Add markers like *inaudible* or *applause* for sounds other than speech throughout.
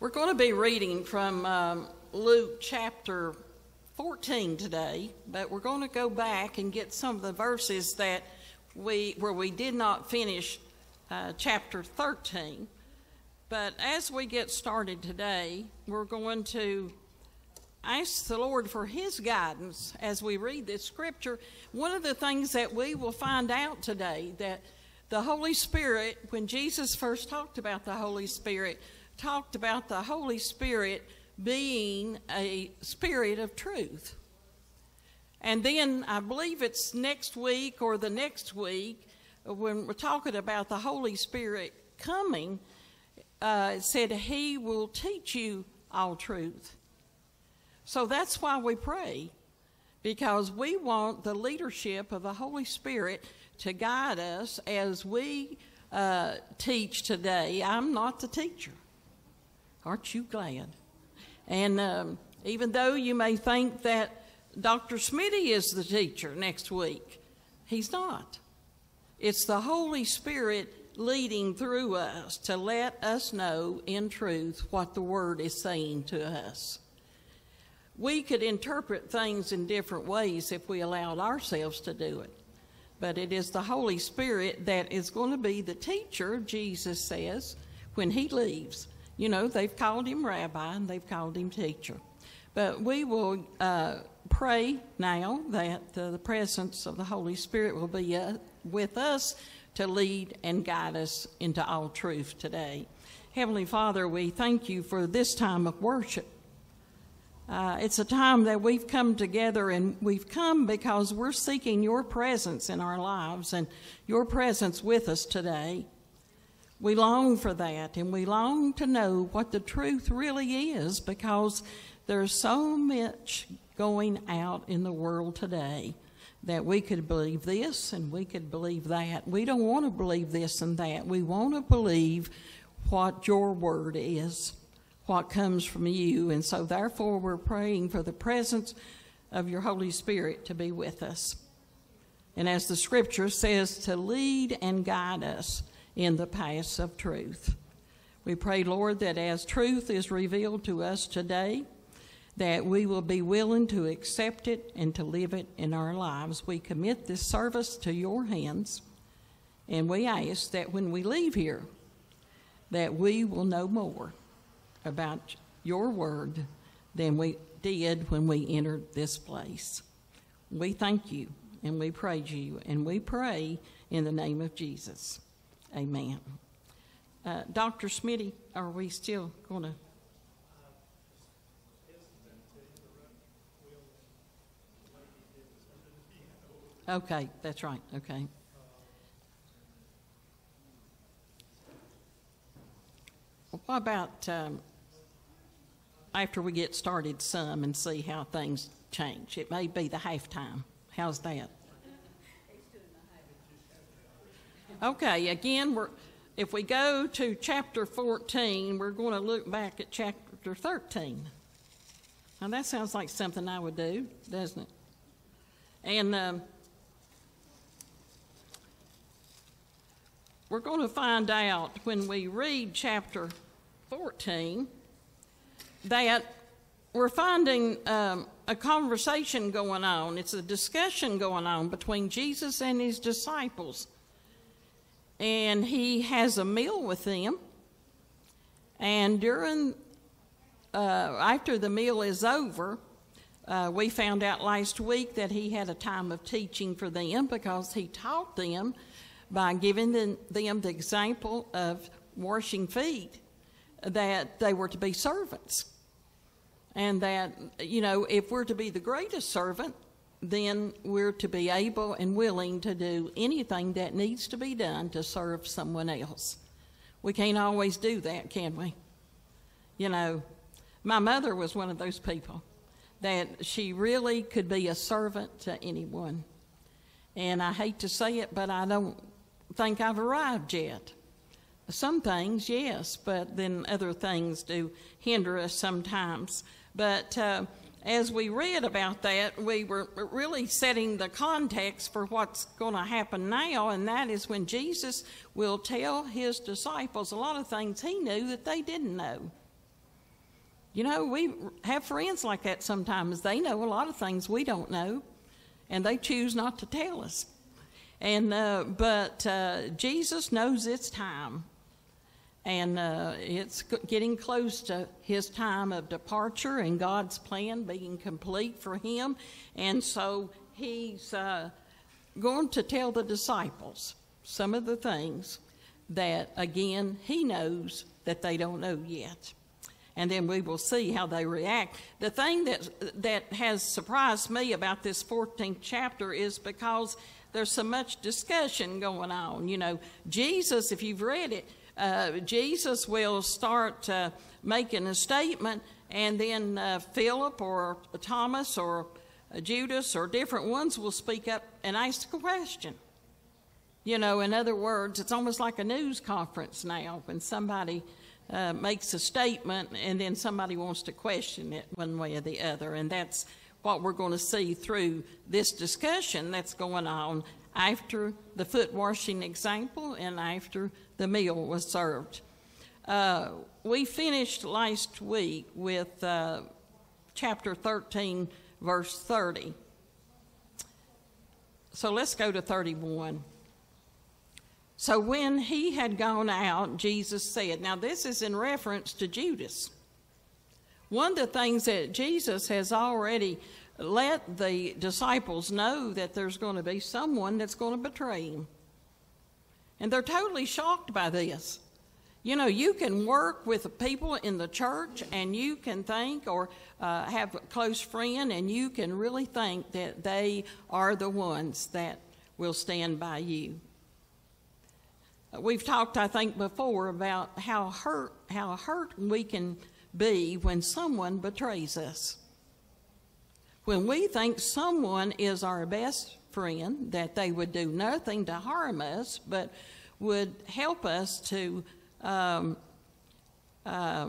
We're going to be reading from um, Luke chapter 14 today, but we're going to go back and get some of the verses that we where we did not finish uh, chapter 13. But as we get started today, we're going to ask the Lord for His guidance as we read this scripture. One of the things that we will find out today that the Holy Spirit, when Jesus first talked about the Holy Spirit, talked about the Holy Spirit being a spirit of truth. And then I believe it's next week or the next week when we're talking about the Holy Spirit coming, uh, it said, He will teach you all truth. So that's why we pray, because we want the leadership of the Holy Spirit to guide us as we uh, teach today. I'm not the teacher. Aren't you glad? And um, even though you may think that Dr. Smitty is the teacher next week, he's not. It's the Holy Spirit leading through us to let us know in truth what the Word is saying to us. We could interpret things in different ways if we allowed ourselves to do it. But it is the Holy Spirit that is going to be the teacher, Jesus says, when He leaves. You know, they've called him rabbi and they've called him teacher. But we will uh, pray now that the presence of the Holy Spirit will be uh, with us to lead and guide us into all truth today. Heavenly Father, we thank you for this time of worship. Uh, it's a time that we've come together and we've come because we're seeking your presence in our lives and your presence with us today. We long for that, and we long to know what the truth really is because there's so much going out in the world today that we could believe this and we could believe that. We don't want to believe this and that. We want to believe what your word is, what comes from you. And so, therefore, we're praying for the presence of your Holy Spirit to be with us. And as the scripture says, to lead and guide us in the paths of truth. We pray, Lord, that as truth is revealed to us today, that we will be willing to accept it and to live it in our lives. We commit this service to your hands, and we ask that when we leave here, that we will know more about your word than we did when we entered this place. We thank you and we praise you and we pray in the name of Jesus. Amen. Uh, Dr. Smitty, are we still going to? Okay, that's right. Okay. Well, what about um, after we get started some and see how things change? It may be the halftime. How's that? Okay, again, we're, if we go to chapter 14, we're going to look back at chapter 13. Now, that sounds like something I would do, doesn't it? And um, we're going to find out when we read chapter 14 that we're finding um, a conversation going on. It's a discussion going on between Jesus and his disciples and he has a meal with them. And during, uh, after the meal is over, uh, we found out last week that he had a time of teaching for them because he taught them by giving them, them the example of washing feet that they were to be servants. And that, you know, if we're to be the greatest servant, then we're to be able and willing to do anything that needs to be done to serve someone else. We can't always do that, can we? You know, my mother was one of those people that she really could be a servant to anyone. And I hate to say it, but I don't think I've arrived yet. Some things, yes, but then other things do hinder us sometimes. But uh, as we read about that, we were really setting the context for what's going to happen now, and that is when Jesus will tell his disciples a lot of things he knew that they didn't know. You know, we have friends like that sometimes. They know a lot of things we don't know, and they choose not to tell us. And uh, but uh, Jesus knows it's time, and uh, it's getting close to his time of departure and God's plan being complete for him, and so he's uh, going to tell the disciples some of the things that again he knows that they don't know yet and then we will see how they react. The thing that, that has surprised me about this 14th chapter is because there's so much discussion going on. You know, Jesus, if you've read it, uh, Jesus will start uh, making a statement, and then uh, Philip or Thomas or Judas or different ones will speak up and ask a question. You know, in other words, it's almost like a news conference now when somebody uh, makes a statement and then somebody wants to question it one way or the other. And that's what we're going to see through this discussion that's going on after the foot washing example and after the meal was served. Uh, we finished last week with uh, chapter 13, verse 30. So let's go to 31. So when he had gone out, Jesus said, Now this is in reference to Judas. One of the things that Jesus has already let the disciples know that there's going to be someone that's going to betray him. And they're totally shocked by this. You know, you can work with people in the church and you can think, or uh, have a close friend, and you can really think that they are the ones that will stand by you. We've talked, I think, before about how hurt how hurt we can be when someone betrays us. When we think someone is our best friend, that they would do nothing to harm us, but would help us to um, uh,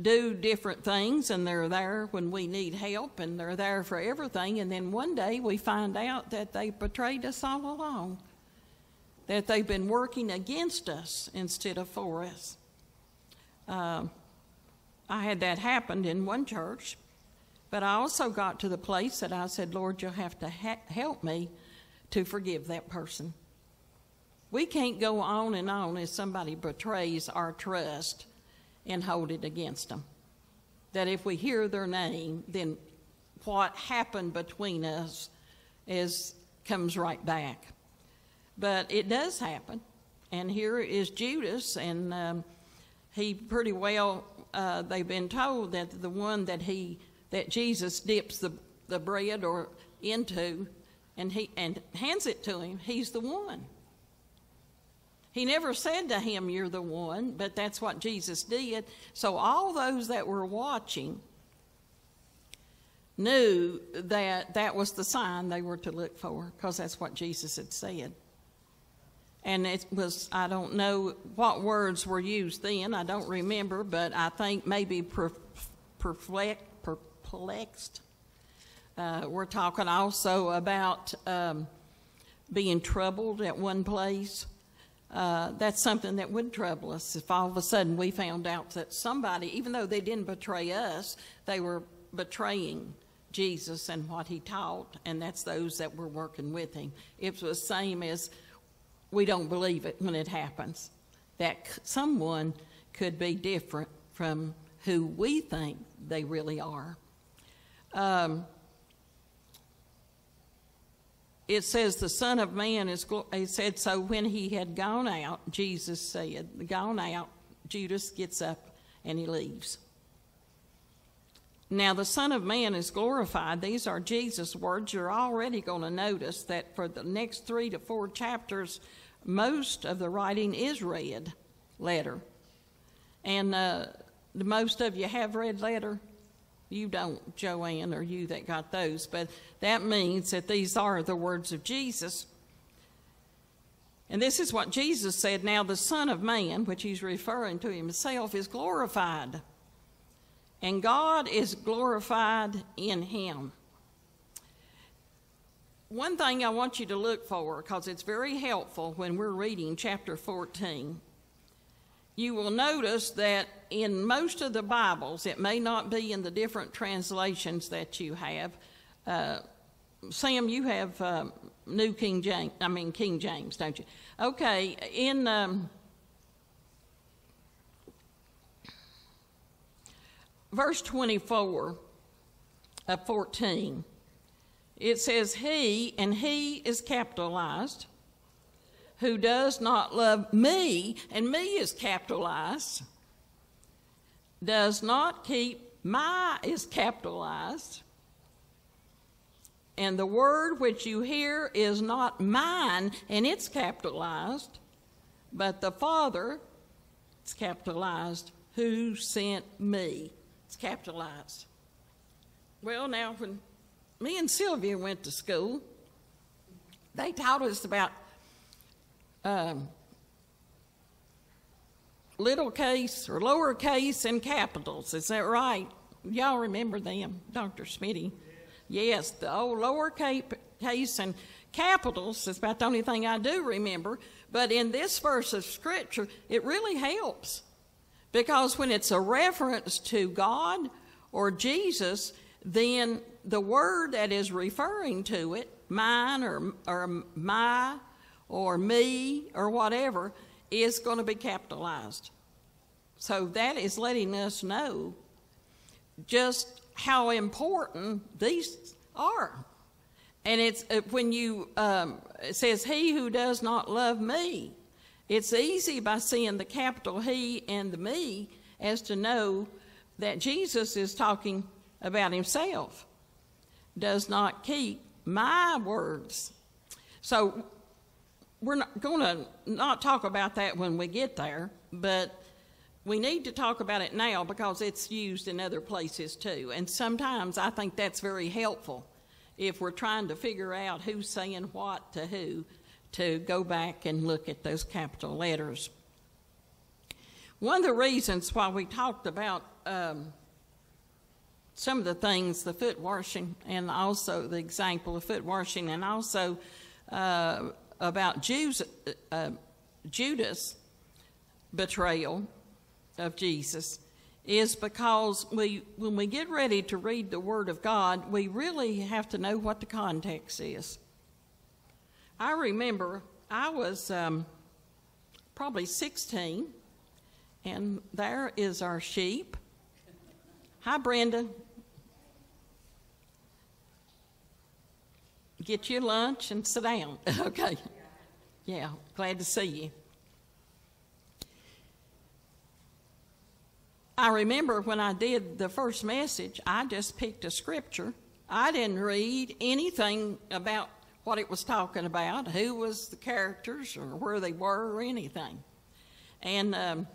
do different things, and they're there when we need help, and they're there for everything, and then one day we find out that they betrayed us all along that they've been working against us instead of for us. Uh, I had that happen in one church, but I also got to the place that I said, Lord, you'll have to ha- help me to forgive that person. We can't go on and on if somebody betrays our trust and hold it against them. That if we hear their name, then what happened between us is comes right back. But it does happen. And here is Judas, and um, he pretty well, uh, they've been told that the one that he, that Jesus dips the, the bread or into and he and hands it to him, he's the one. He never said to him, You're the one, but that's what Jesus did. So all those that were watching knew that that was the sign they were to look for because that's what Jesus had said and it was i don't know what words were used then i don't remember but i think maybe perplexed uh, we're talking also about um, being troubled at one place uh, that's something that would trouble us if all of a sudden we found out that somebody even though they didn't betray us they were betraying jesus and what he taught and that's those that were working with him it was the same as we don't believe it when it happens. That someone could be different from who we think they really are. Um, it says the Son of Man is, it said, so when he had gone out, Jesus said, gone out, Judas gets up and he leaves. Now, the Son of Man is glorified. These are Jesus' words. You're already going to notice that for the next three to four chapters, most of the writing is red letter. And uh, most of you have red letter. You don't, Joanne, or you that got those, but that means that these are the words of Jesus. And this is what Jesus said Now the Son of Man, which he's referring to himself, is glorified. And God is glorified in him one thing I want you to look for, because it's very helpful when we're reading chapter 14, you will notice that in most of the Bibles, it may not be in the different translations that you have. Uh, Sam, you have uh, New King James, I mean King James, don't you? Okay, in um, verse 24 of 14, it says, He, and He is capitalized, who does not love me, and me is capitalized, does not keep my is capitalized, and the word which you hear is not mine, and it's capitalized, but the Father, it's capitalized, who sent me. It's capitalized. Well, now, when me and Sylvia went to school, they taught us about um, little case or lower case and capitals. Is that right? Y'all remember them, Dr. Smitty? Yes, the old lower case and capitals is about the only thing I do remember. But in this verse of Scripture, it really helps because when it's a reference to God or Jesus, then the word that is referring to it, mine or, or my or me or whatever, is going to be capitalized. So that is letting us know just how important these are. And it's uh, when you, um, says, He who does not love me. It's easy by seeing the capital He and the me as to know that Jesus is talking about Himself, does not keep my words. So we're going to not talk about that when we get there, but we need to talk about it now because it's used in other places too. And sometimes I think that's very helpful if we're trying to figure out who's saying what to who to go back and look at those capital letters. One of the reasons why we talked about um, some of the things, the foot washing, and also the example of foot washing, and also uh, about Jews, uh, Judas' betrayal of Jesus is because we, when we get ready to read the Word of God, we really have to know what the context is. I remember I was um, probably 16, and there is our sheep. Hi, Brenda. Get your lunch and sit down. *laughs* okay. Yeah, glad to see you. I remember when I did the first message, I just picked a scripture. I didn't read anything about what it was talking about, who was the characters, or where they were, or anything. And um,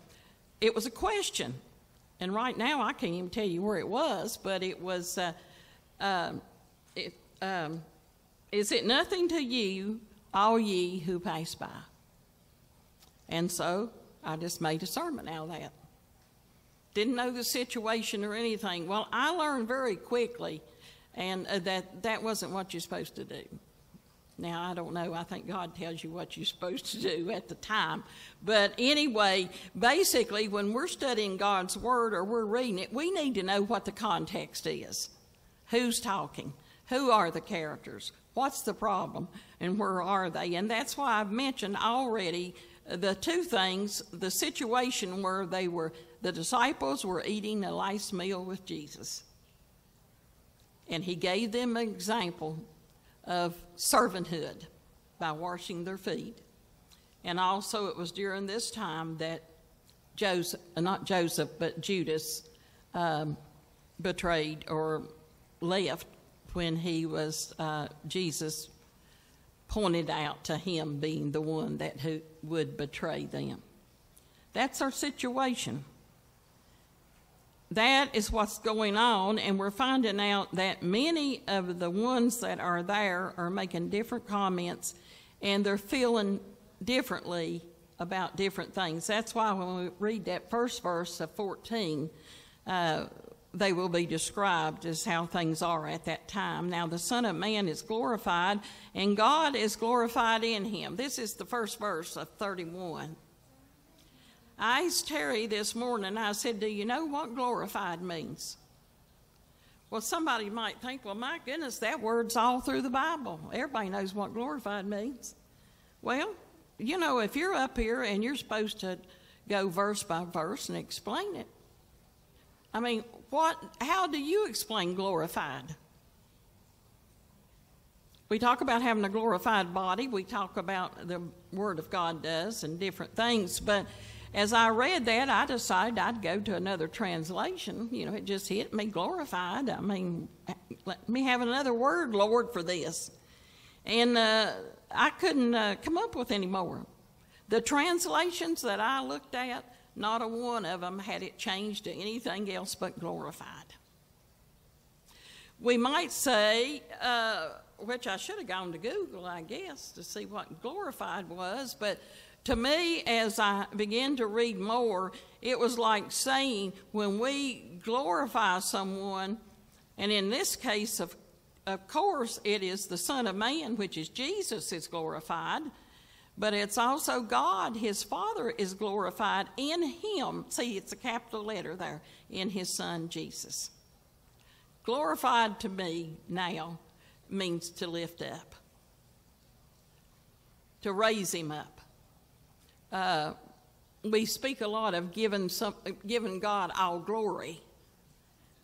it was a question. And right now, I can't even tell you where it was, but it was, uh, uh, it, um, Is it nothing to you, all ye who pass by? And so I just made a sermon out of that didn't know the situation or anything. Well, I learned very quickly, and uh, that that wasn't what you're supposed to do. Now, I don't know. I think God tells you what you're supposed to do at the time. But anyway, basically, when we're studying God's Word or we're reading it, we need to know what the context is. Who's talking? Who are the characters? What's the problem? And where are they? And that's why I've mentioned already the two things the situation where they were the disciples were eating a last meal with Jesus. And he gave them an example of servanthood by washing their feet. And also, it was during this time that Joseph, uh, not Joseph, but Judas um, betrayed or left when he was, uh, Jesus pointed out to him being the one that who would betray them. That's our situation that is what's going on, and we're finding out that many of the ones that are there are making different comments and they're feeling differently about different things. That's why when we read that first verse of 14, uh, they will be described as how things are at that time. Now, the Son of Man is glorified, and God is glorified in him. This is the first verse of 31. I asked Terry this morning, I said, Do you know what glorified means? Well, somebody might think, well, my goodness, that word's all through the Bible. Everybody knows what glorified means. Well, you know, if you're up here and you're supposed to go verse by verse and explain it, I mean, what, how do you explain glorified? We talk about having a glorified body. We talk about the Word of God does and different things. But as I read that, I decided I'd go to another translation. You know, it just hit me glorified. I mean, let me have another word, Lord, for this. And uh, I couldn't uh, come up with any more. The translations that I looked at, not a one of them had it changed to anything else but glorified. We might say, uh, which I should have gone to Google, I guess, to see what glorified was, but to me, as I began to read more, it was like saying when we glorify someone, and in this case, of, of course, it is the Son of Man, which is Jesus, is glorified, but it's also God, His Father, is glorified in Him. See, it's a capital letter there, in His Son, Jesus. Glorified to me now means to lift up, to raise Him up uh, we speak a lot of giving, some, giving God all glory.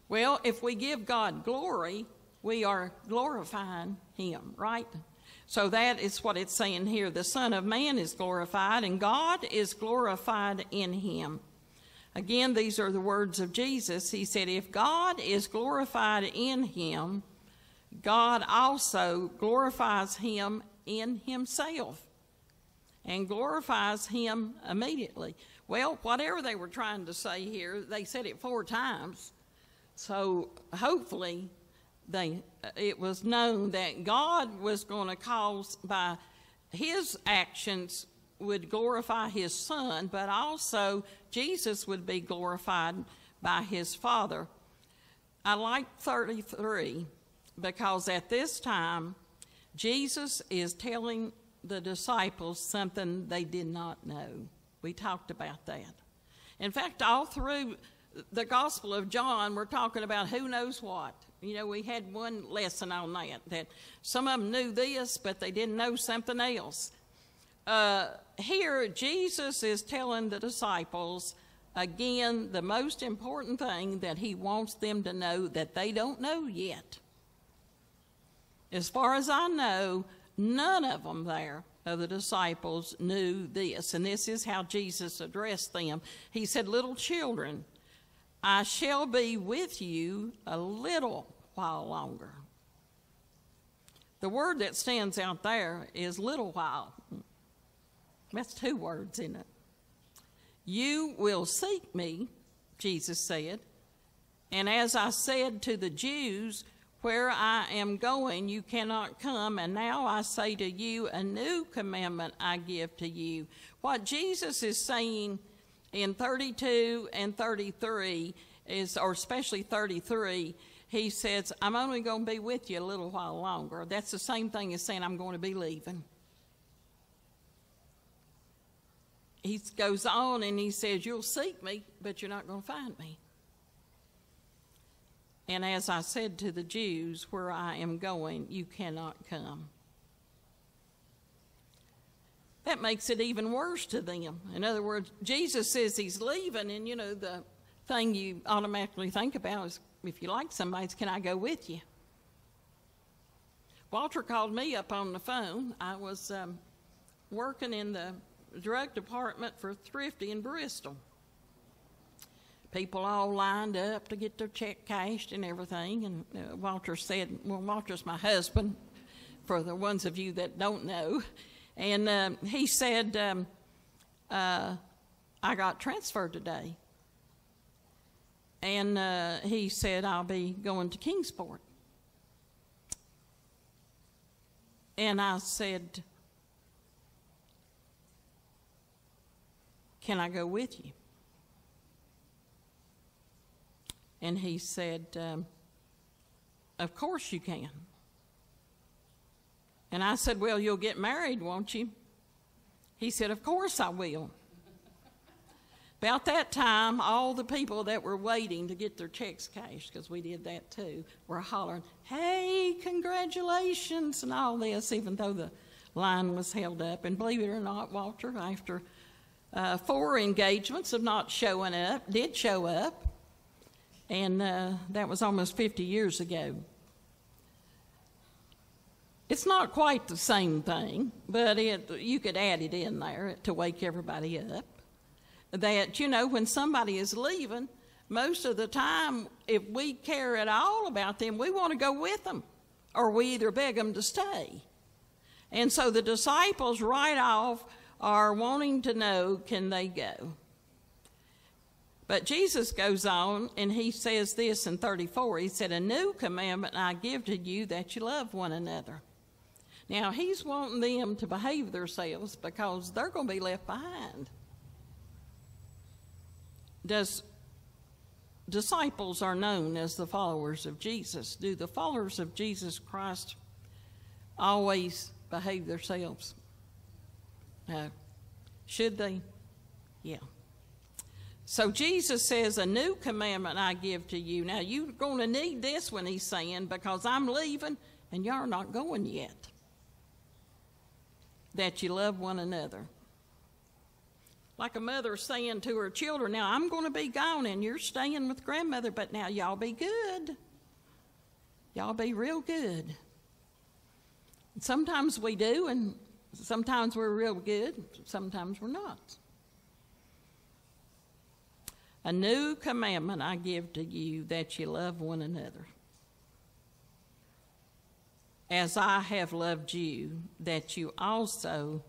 Well, if we give God glory, we are glorifying Him, right? So that is what it's saying here. The Son of Man is glorified, and God is glorified in Him. Again, these are the words of Jesus. He said, If God is glorified in Him, God also glorifies Him in Himself and glorifies him immediately. Well, whatever they were trying to say here, they said it four times. So hopefully they it was known that God was going to cause by his actions would glorify his son, but also Jesus would be glorified by his father. I like 33 because at this time Jesus is telling the disciples something they did not know. We talked about that. In fact, all through the Gospel of John, we're talking about who knows what. You know, we had one lesson on that, that some of them knew this, but they didn't know something else. Uh, here, Jesus is telling the disciples, again, the most important thing that he wants them to know that they don't know yet. As far as I know, None of them there of the disciples knew this. And this is how Jesus addressed them. He said, Little children, I shall be with you a little while longer. The word that stands out there is little while. That's two words in it. You will seek me, Jesus said. And as I said to the Jews, where I am going, you cannot come. And now I say to you, a new commandment I give to you. What Jesus is saying in 32 and 33 is, or especially 33, he says, I'm only going to be with you a little while longer. That's the same thing as saying, I'm going to be leaving. He goes on and he says, You'll seek me, but you're not going to find me. And as I said to the Jews, where I am going, you cannot come. That makes it even worse to them. In other words, Jesus says he's leaving, and you know, the thing you automatically think about is if you like somebody, can I go with you? Walter called me up on the phone. I was um, working in the drug department for Thrifty in Bristol people all lined up to get their check cashed and everything. And uh, Walter said, well, Walter's my husband, for the ones of you that don't know. And uh, he said, um, uh, I got transferred today. And uh, he said, I'll be going to Kingsport. And I said, Can I go with you? And he said, um, Of course you can. And I said, Well, you'll get married, won't you? He said, Of course I will. About that time, all the people that were waiting to get their checks cashed, because we did that too, were hollering, Hey, congratulations, and all this, even though the line was held up. And believe it or not, Walter, after uh, four engagements of not showing up, did show up, and uh, that was almost 50 years ago. It's not quite the same thing, but it, you could add it in there to wake everybody up. That, you know, when somebody is leaving, most of the time, if we care at all about them, we want to go with them, or we either beg them to stay. And so the disciples, right off, are wanting to know can they go? But Jesus goes on and he says this in 34. He said, A new commandment I give to you that you love one another. Now, he's wanting them to behave themselves because they're going to be left behind. Does disciples are known as the followers of Jesus? Do the followers of Jesus Christ always behave themselves? No. Should they? Yeah. So Jesus says, A new commandment I give to you. Now, you're going to need this when he's saying, because I'm leaving and you're not going yet that you love one another. Like a mother saying to her children, Now I'm going to be gone and you're staying with grandmother, but now y'all be good. Y'all be real good. Sometimes we do, and sometimes we're real good, sometimes we're not. A new commandment I give to you that you love one another as I have loved you, that you also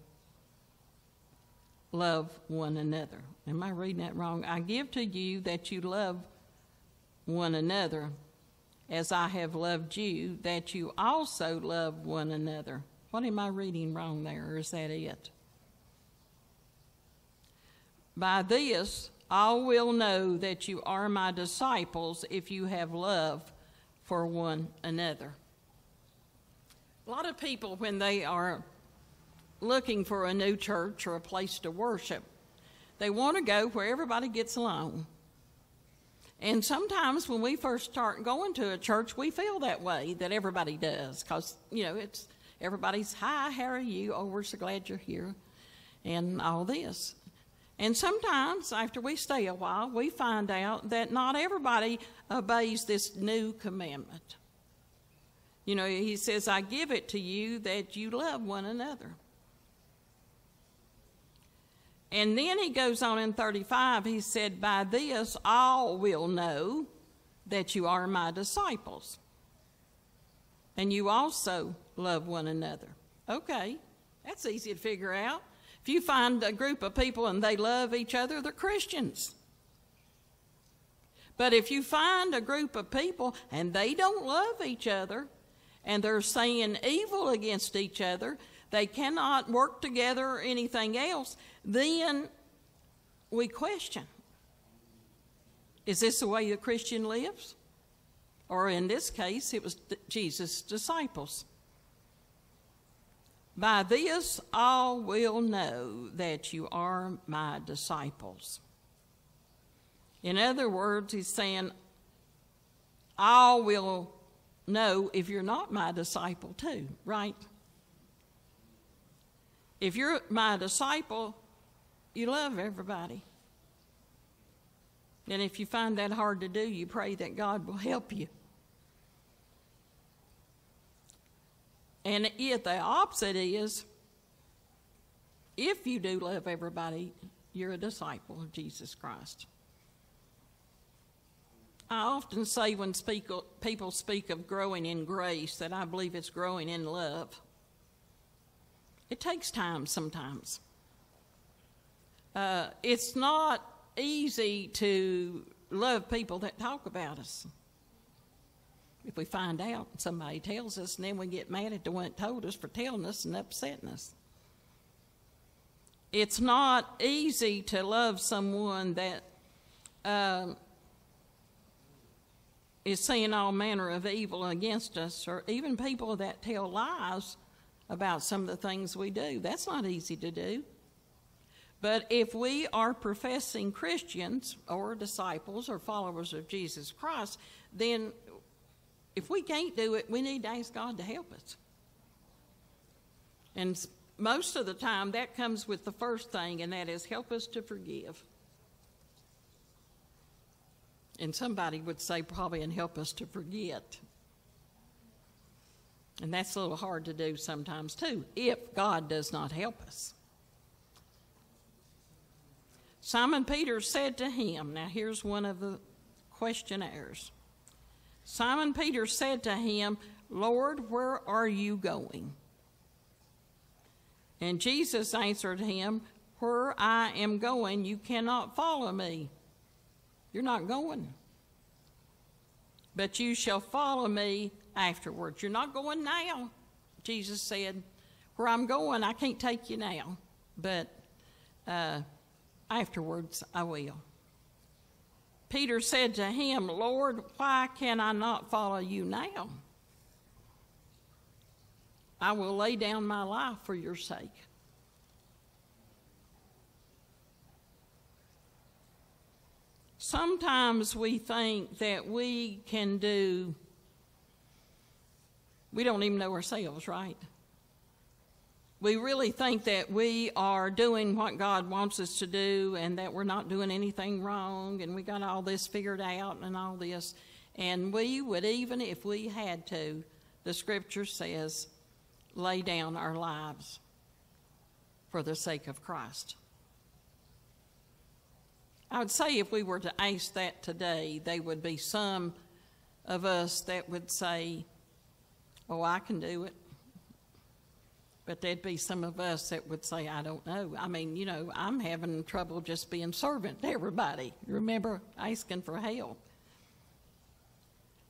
love one another. Am I reading that wrong? I give to you that you love one another as I have loved you, that you also love one another. What am I reading wrong there, is that it? By this, all will know that you are my disciples if you have love for one another. A lot of people, when they are looking for a new church or a place to worship, they want to go where everybody gets along. And sometimes when we first start going to a church, we feel that way that everybody does because, you know, it's everybody's, hi, how are you? Oh, we're so glad you're here, and all this. And sometimes after we stay a while, we find out that not everybody obeys this new commandment. You know, he says, I give it to you that you love one another. And then he goes on in 35, he said, By this all will know that you are my disciples. And you also love one another. Okay, that's easy to figure out. If you find a group of people and they love each other, they're Christians. But if you find a group of people and they don't love each other, and they're saying evil against each other, they cannot work together or anything else, then we question is this the way the Christian lives? Or in this case, it was Jesus' disciples. By this all will know that you are my disciples. In other words, he's saying, all will know if you're not my disciple, too, right? If you're my disciple, you love everybody. And if you find that hard to do, you pray that God will help you. And yet the opposite is if you do love everybody, you're a disciple of Jesus Christ. I often say when speak, people speak of growing in grace that I believe it's growing in love. It takes time sometimes. Uh, it's not easy to love people that talk about us. If we find out somebody tells us, and then we get mad at the one that told us for telling us and upsetting us. It's not easy to love someone that um, is saying all manner of evil against us, or even people that tell lies about some of the things we do. That's not easy to do. But if we are professing Christians or disciples or followers of Jesus Christ, then if we can't do it, we need to ask God to help us. And most of the time, that comes with the first thing, and that is help us to forgive. And somebody would say, probably, and help us to forget. And that's a little hard to do sometimes, too, if God does not help us. Simon Peter said to him, now here's one of the questionnaires. Simon Peter said to him, Lord, where are you going? And Jesus answered him, Where I am going, you cannot follow me. You're not going. But you shall follow me afterwards. You're not going now. Jesus said, Where I'm going, I can't take you now, but uh, afterwards I will. Peter said to him, Lord, why can I not follow you now? I will lay down my life for your sake. Sometimes we think that we can do, we don't even know ourselves, right? We really think that we are doing what God wants us to do and that we're not doing anything wrong and we got all this figured out and all this. And we would, even if we had to, the scripture says, lay down our lives for the sake of Christ. I would say if we were to ask that today, there would be some of us that would say, Oh, I can do it. But there'd be some of us that would say, I don't know. I mean, you know, I'm having trouble just being servant to everybody. Remember asking for help.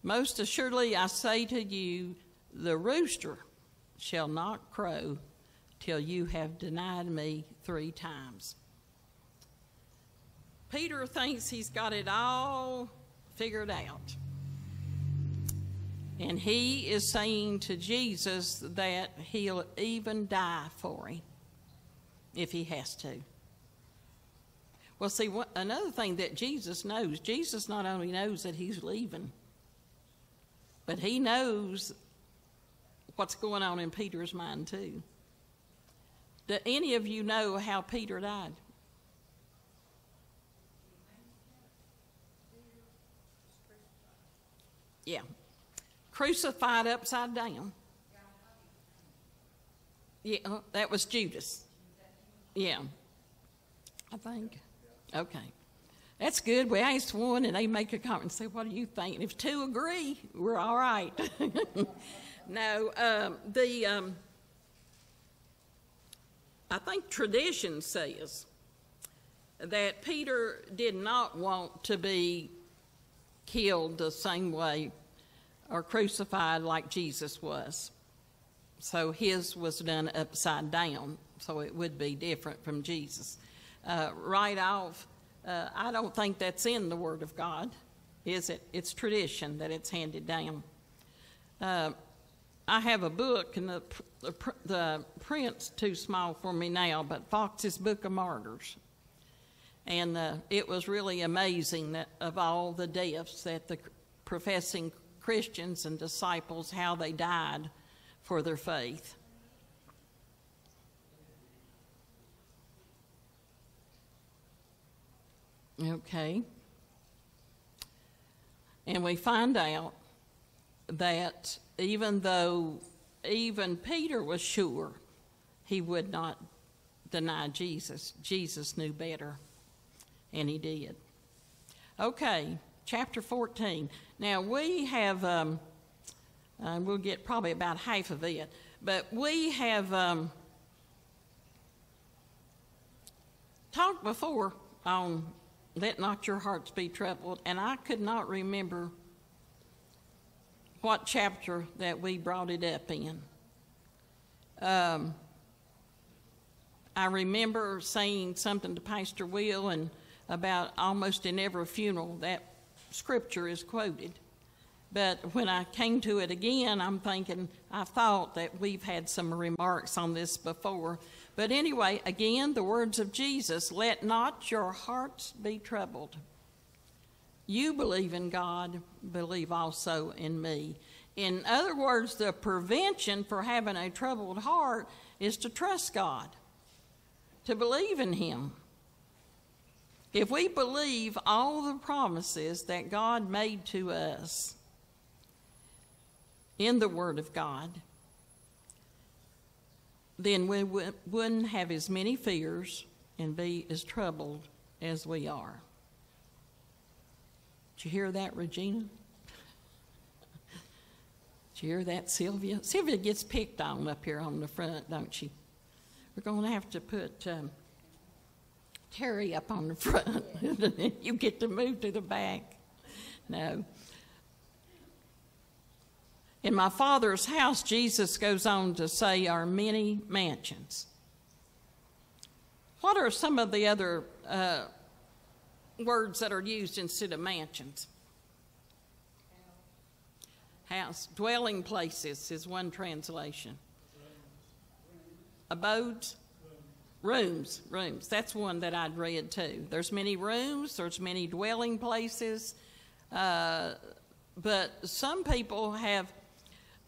Most assuredly, I say to you, the rooster shall not crow till you have denied me three times. Peter thinks he's got it all figured out. And he is saying to Jesus that he'll even die for him if he has to. Well, see, what, another thing that Jesus knows Jesus not only knows that he's leaving, but he knows what's going on in Peter's mind, too. Do any of you know how Peter died? Yeah. Crucified upside down. Yeah, uh, that was Judas. Yeah. I think. Okay. That's good. We asked one and they make a comment and say, What do you think? And if two agree, we're all right. *laughs* no, um, the. Um, I think tradition says that Peter did not want to be killed the same way or crucified like Jesus was. So his was done upside down, so it would be different from Jesus. Uh, right off, uh, I don't think that's in the Word of God, is it? It's tradition that it's handed down. Uh, I have a book, and the, the, the print's too small for me now, but Fox's Book of Martyrs. And uh, it was really amazing that of all the deaths that the professing Christians and disciples, how they died for their faith. Okay. And we find out that even though even Peter was sure he would not deny Jesus, Jesus knew better, and he did. Okay, chapter 14. Now we have, um, uh, we'll get probably about half of it, but we have um, talked before on let not your hearts be troubled, and I could not remember what chapter that we brought it up in. Um, I remember saying something to Pastor Will and about almost in every funeral that scripture is quoted. But when I came to it again, I'm thinking, I thought that we've had some remarks on this before. But anyway, again, the words of Jesus let not your hearts be troubled. You believe in God, believe also in me. In other words, the prevention for having a troubled heart is to trust God, to believe in Him. If we believe all the promises that God made to us in the Word of God, then we wouldn't have as many fears and be as troubled as we are. Did you hear that, Regina? Did you hear that, Sylvia? Sylvia gets picked on up here on the front, don't she? We're going to have to put um, Terry up on the front. *laughs* you get to move to the back. No. In my Father's house, Jesus goes on to say, are many mansions. What are some of the other uh, words that are used instead of mansions? House. Dwelling places is one translation. Abodes? Rooms, rooms. That's one that I'd read too. There's many rooms, there's many dwelling places, uh, but some people have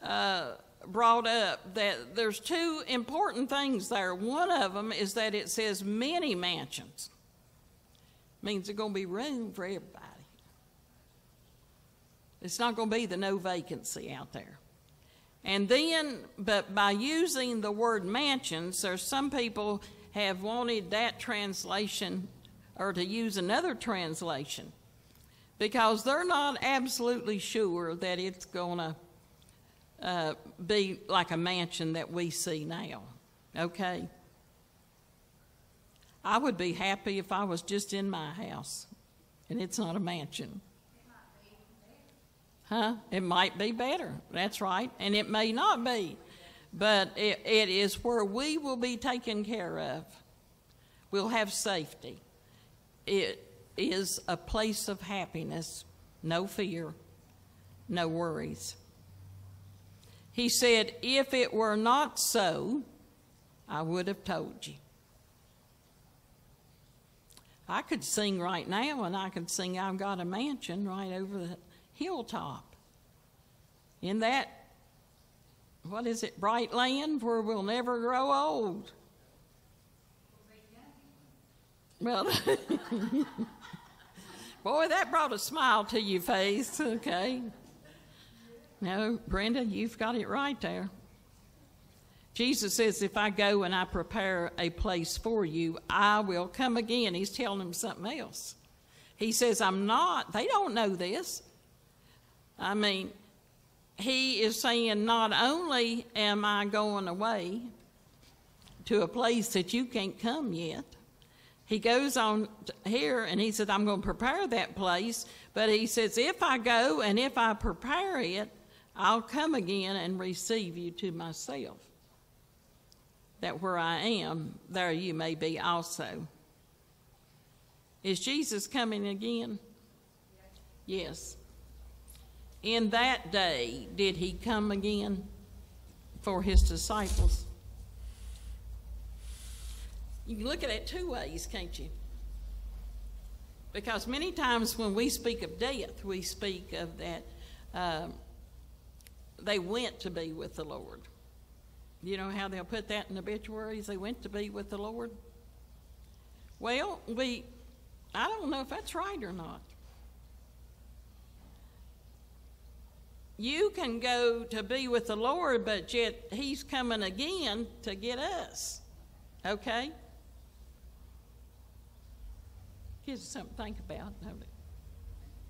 uh, brought up that there's two important things there. One of them is that it says many mansions. Means there's going to be room for everybody. It's not going to be the no vacancy out there. And then, but by using the word mansions, there's some people have wanted that translation or to use another translation because they're not absolutely sure that it's going to uh, be like a mansion that we see now. Okay? I would be happy if I was just in my house and it's not a mansion. Huh? It might be better. That's right. And it may not be. But it, it is where we will be taken care of. We'll have safety. It is a place of happiness, no fear, no worries. He said, If it were not so, I would have told you. I could sing right now, and I could sing, I've got a mansion right over the hilltop. In that, what is it, bright land where we'll never grow old. Well, *laughs* boy, that brought a smile to your face, okay? No, Brenda, you've got it right there. Jesus says, If I go and I prepare a place for you, I will come again. He's telling them something else. He says, I'm not, they don't know this. I mean, he is saying, Not only am I going away to a place that you can't come yet, he goes on here and he said, I'm going to prepare that place. But he says, If I go and if I prepare it, I'll come again and receive you to myself. That where I am, there you may be also. Is Jesus coming again? Yes. In that day, did he come again for his disciples? You can look at it two ways, can't you? Because many times when we speak of death, we speak of that. Um, they went to be with the Lord. You know how they'll put that in obituaries? They went to be with the Lord. Well, we, I don't know if that's right or not. You can go to be with the Lord, but yet He's coming again to get us. Okay? Gives us something to think about.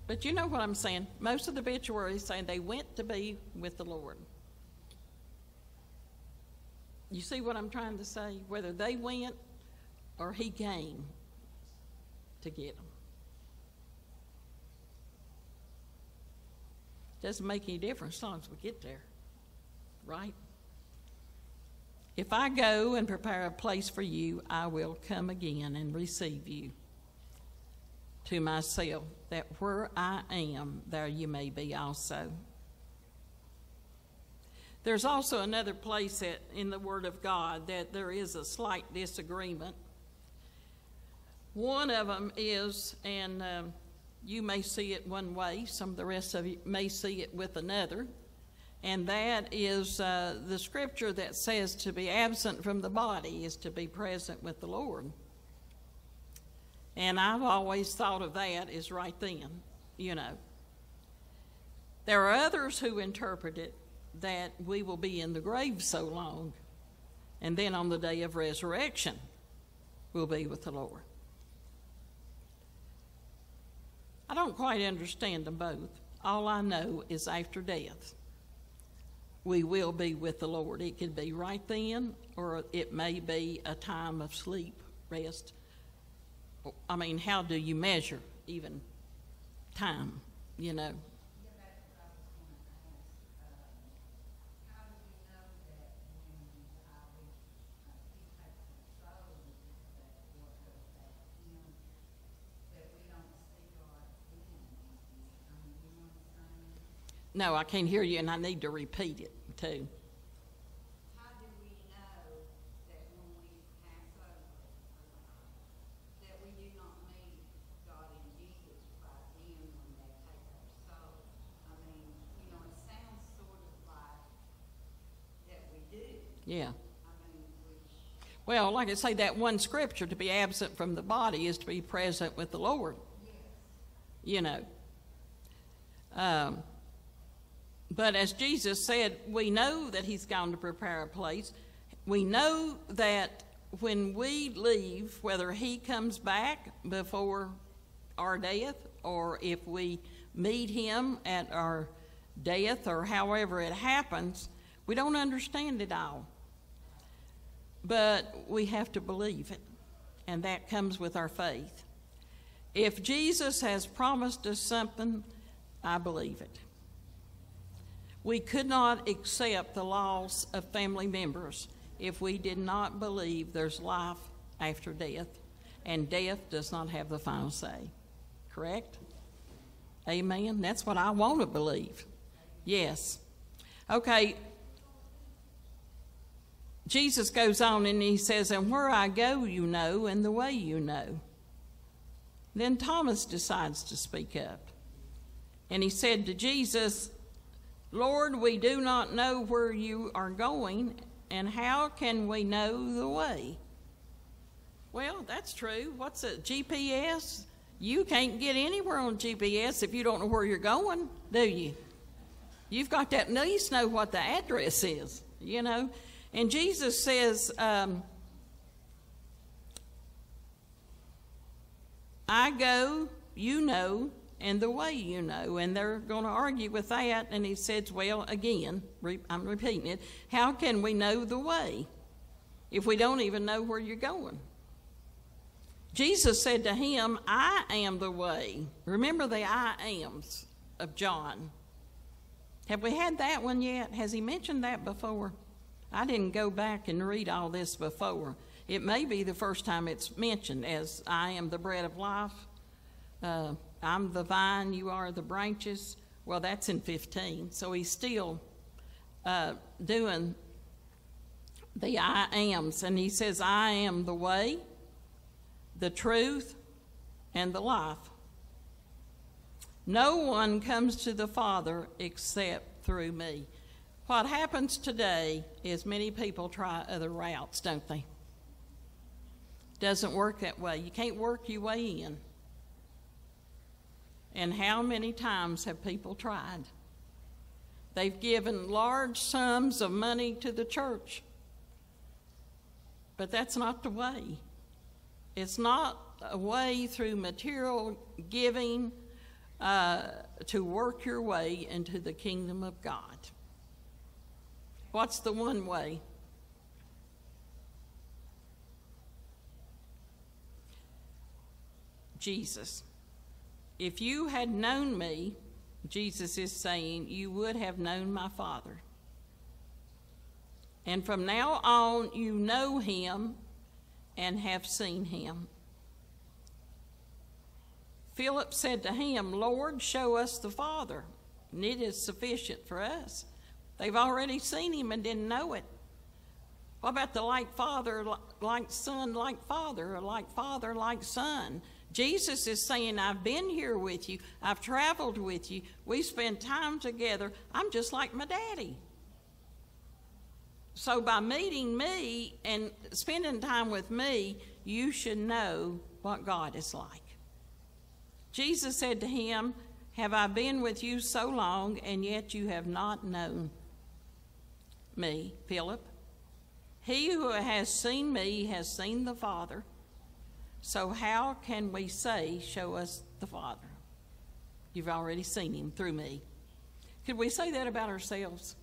But you know what I'm saying. Most of the obituaries saying they went to be with the Lord. You see what I'm trying to say? Whether they went or he came to get them. Doesn't make any difference as long as we get there, right? If I go and prepare a place for you, I will come again and receive you to myself, that where I am, there you may be also. There's also another place that, in the Word of God that there is a slight disagreement. One of them is, and um, you may see it one way, some of the rest of you may see it with another, and that is uh, the scripture that says to be absent from the body is to be present with the Lord. And I've always thought of that as right then, you know. There are others who interpret it that we will be in the grave so long, and then on the day of resurrection, we'll be with the Lord. I don't quite understand them both. All I know is after death, we will be with the Lord. It could be right then, or it may be a time of sleep, rest. I mean, how do you measure even time, you know? No, I can't hear you, and I need to repeat it too. How do we know that when we pass over, that we do not meet God and Jesus right then when they take our soul? I mean, you know, it sounds sort of like that we do. Yeah. I mean, which, Well, like I say, that one scripture to be absent from the body is to be present with the Lord. You know. Um, but as Jesus said, we know that He's gone to prepare a place. We know that when we leave, whether He comes back before our death or if we meet Him at our death or however it happens, we don't understand it all. But we have to believe it, and that comes with our faith. If Jesus has promised us something, I believe it. We could not accept the loss of family members if we did not believe there's life after death, and death does not have the final say. Correct? Amen? That's what I want to believe. Yes. Okay. Jesus goes on and he says, And where I go, you know, and the way you know. Then Thomas decides to speak up. And he said to Jesus, Lord, we do not know where you are going, and how can we know the way? Well, that's true. What's a GPS? You can't get anywhere on GPS if you don't know where you're going, do you? You've got to at least know what the address is, you know? And Jesus says, um, I go, you know, and the way you know. And they're going to argue with that. And he says, Well, again, re- I'm repeating it. How can we know the way if we don't even know where you're going? Jesus said to him, I am the way. Remember the I ams of John. Have we had that one yet? Has he mentioned that before? I didn't go back and read all this before. It may be the first time it's mentioned as I am the bread of life. Uh, I'm the vine, you are the branches. Well, that's in 15. So he's still uh, doing the I ams. And he says, I am the way, the truth, and the life. No one comes to the Father except through me. What happens today is many people try other routes, don't they? Doesn't work that way. You can't work your way in. And how many times have people tried? They've given large sums of money to the church. But that's not the way. It's not a way through material giving uh, to work your way into the kingdom of God. What's the one way? Jesus. If you had known me, Jesus is saying, you would have known my Father. And from now on, you know him and have seen him. Philip said to him, Lord, show us the Father, and it is sufficient for us. They've already seen him and didn't know it. What about the like father, like son, like father, or like father, like son? Jesus is saying, I've been here with you, I've traveled with you, we spend time together. I'm just like my daddy. So by meeting me and spending time with me, you should know what God is like. Jesus said to him, Have I been with you so long, and yet you have not known me, Philip? He who has seen me has seen the Father. So how can we say, Show us the Father? You've already seen him through me. Could we say that about ourselves?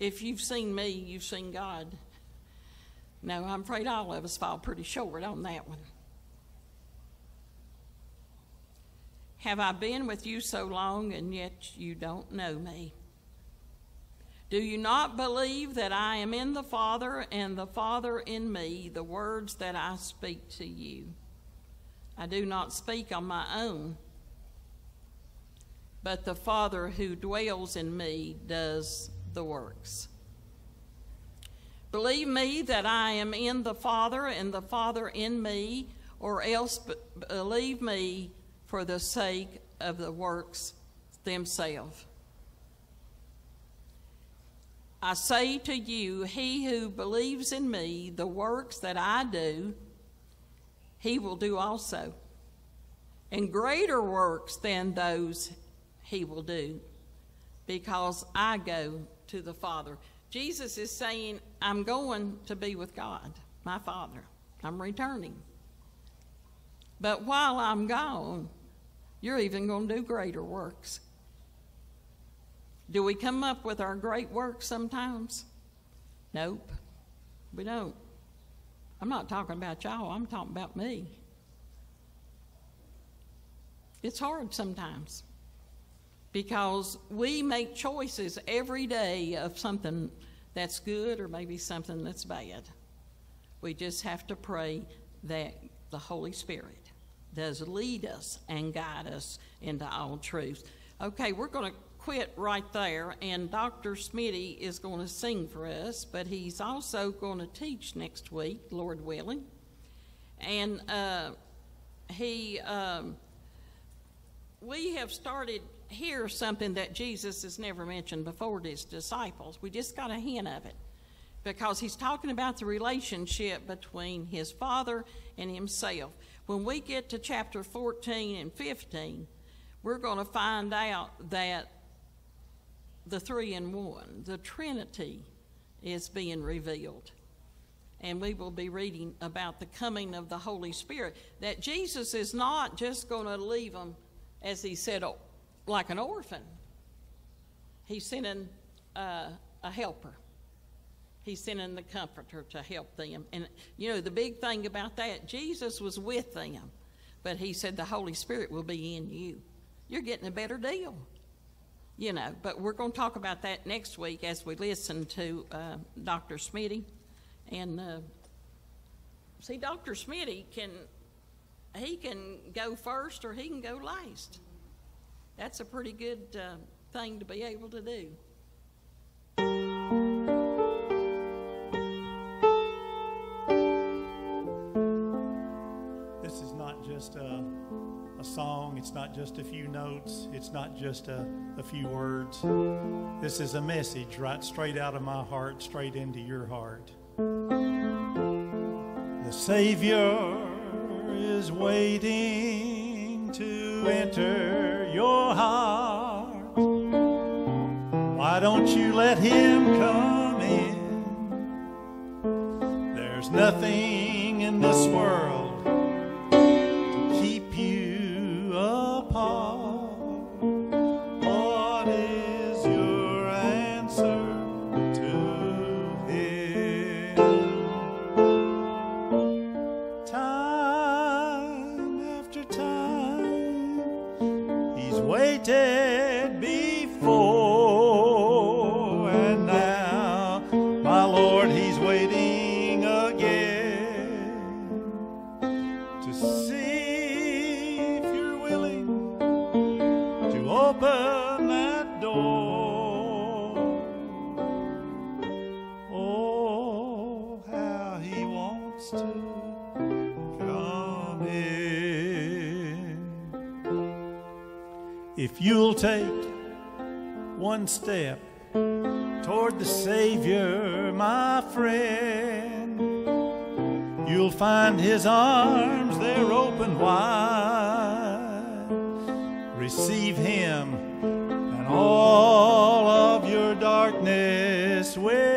If you've seen me, you've seen God. No, I'm afraid all of us fall pretty short on that one. Have I been with you so long and yet you don't know me? Do you not believe that I am in the Father and the Father in me, the words that I speak to you? I do not speak on my own, but the Father who dwells in me does the works. Believe me that I am in the Father and the Father in me, or else believe me for the sake of the works themselves. I say to you, he who believes in me, the works that I do, he will do also. And greater works than those he will do, because I go to the Father. Jesus is saying, I'm going to be with God, my Father. I'm returning. But while I'm gone, you're even going to do greater works. Do we come up with our great works sometimes? Nope, we don't. I'm not talking about y'all, I'm talking about me. It's hard sometimes because we make choices every day of something that's good or maybe something that's bad. We just have to pray that the Holy Spirit does lead us and guide us into all truth. Okay, we're going to quit right there, and Dr. Smitty is going to sing for us, but he's also going to teach next week, Lord willing. And uh, he, um, we have started here something that Jesus has never mentioned before to his disciples. We just got a hint of it because he's talking about the relationship between his father and himself. When we get to chapter 14 and 15, we're going to find out that the three in one, the Trinity, is being revealed. And we will be reading about the coming of the Holy Spirit. That Jesus is not just going to leave them, as he said, like an orphan. He's sending uh, a helper. He's sending the comforter to help them. And you know, the big thing about that, Jesus was with them, but he said the Holy Spirit will be in you. You're getting a better deal. You know, but we're going to talk about that next week as we listen to uh, Dr. Smitty. And uh, see, Dr. Smitty can, he can go first or he can go last. That's a pretty good uh, thing to be able to do. Song, it's not just a few notes, it's not just a, a few words. This is a message right straight out of my heart, straight into your heart. The Savior is waiting to enter your heart. Why don't you let him come in? There's nothing in this world If you'll take one step toward the Savior, my friend, you'll find his arms, they're open wide. Receive him, and all of your darkness will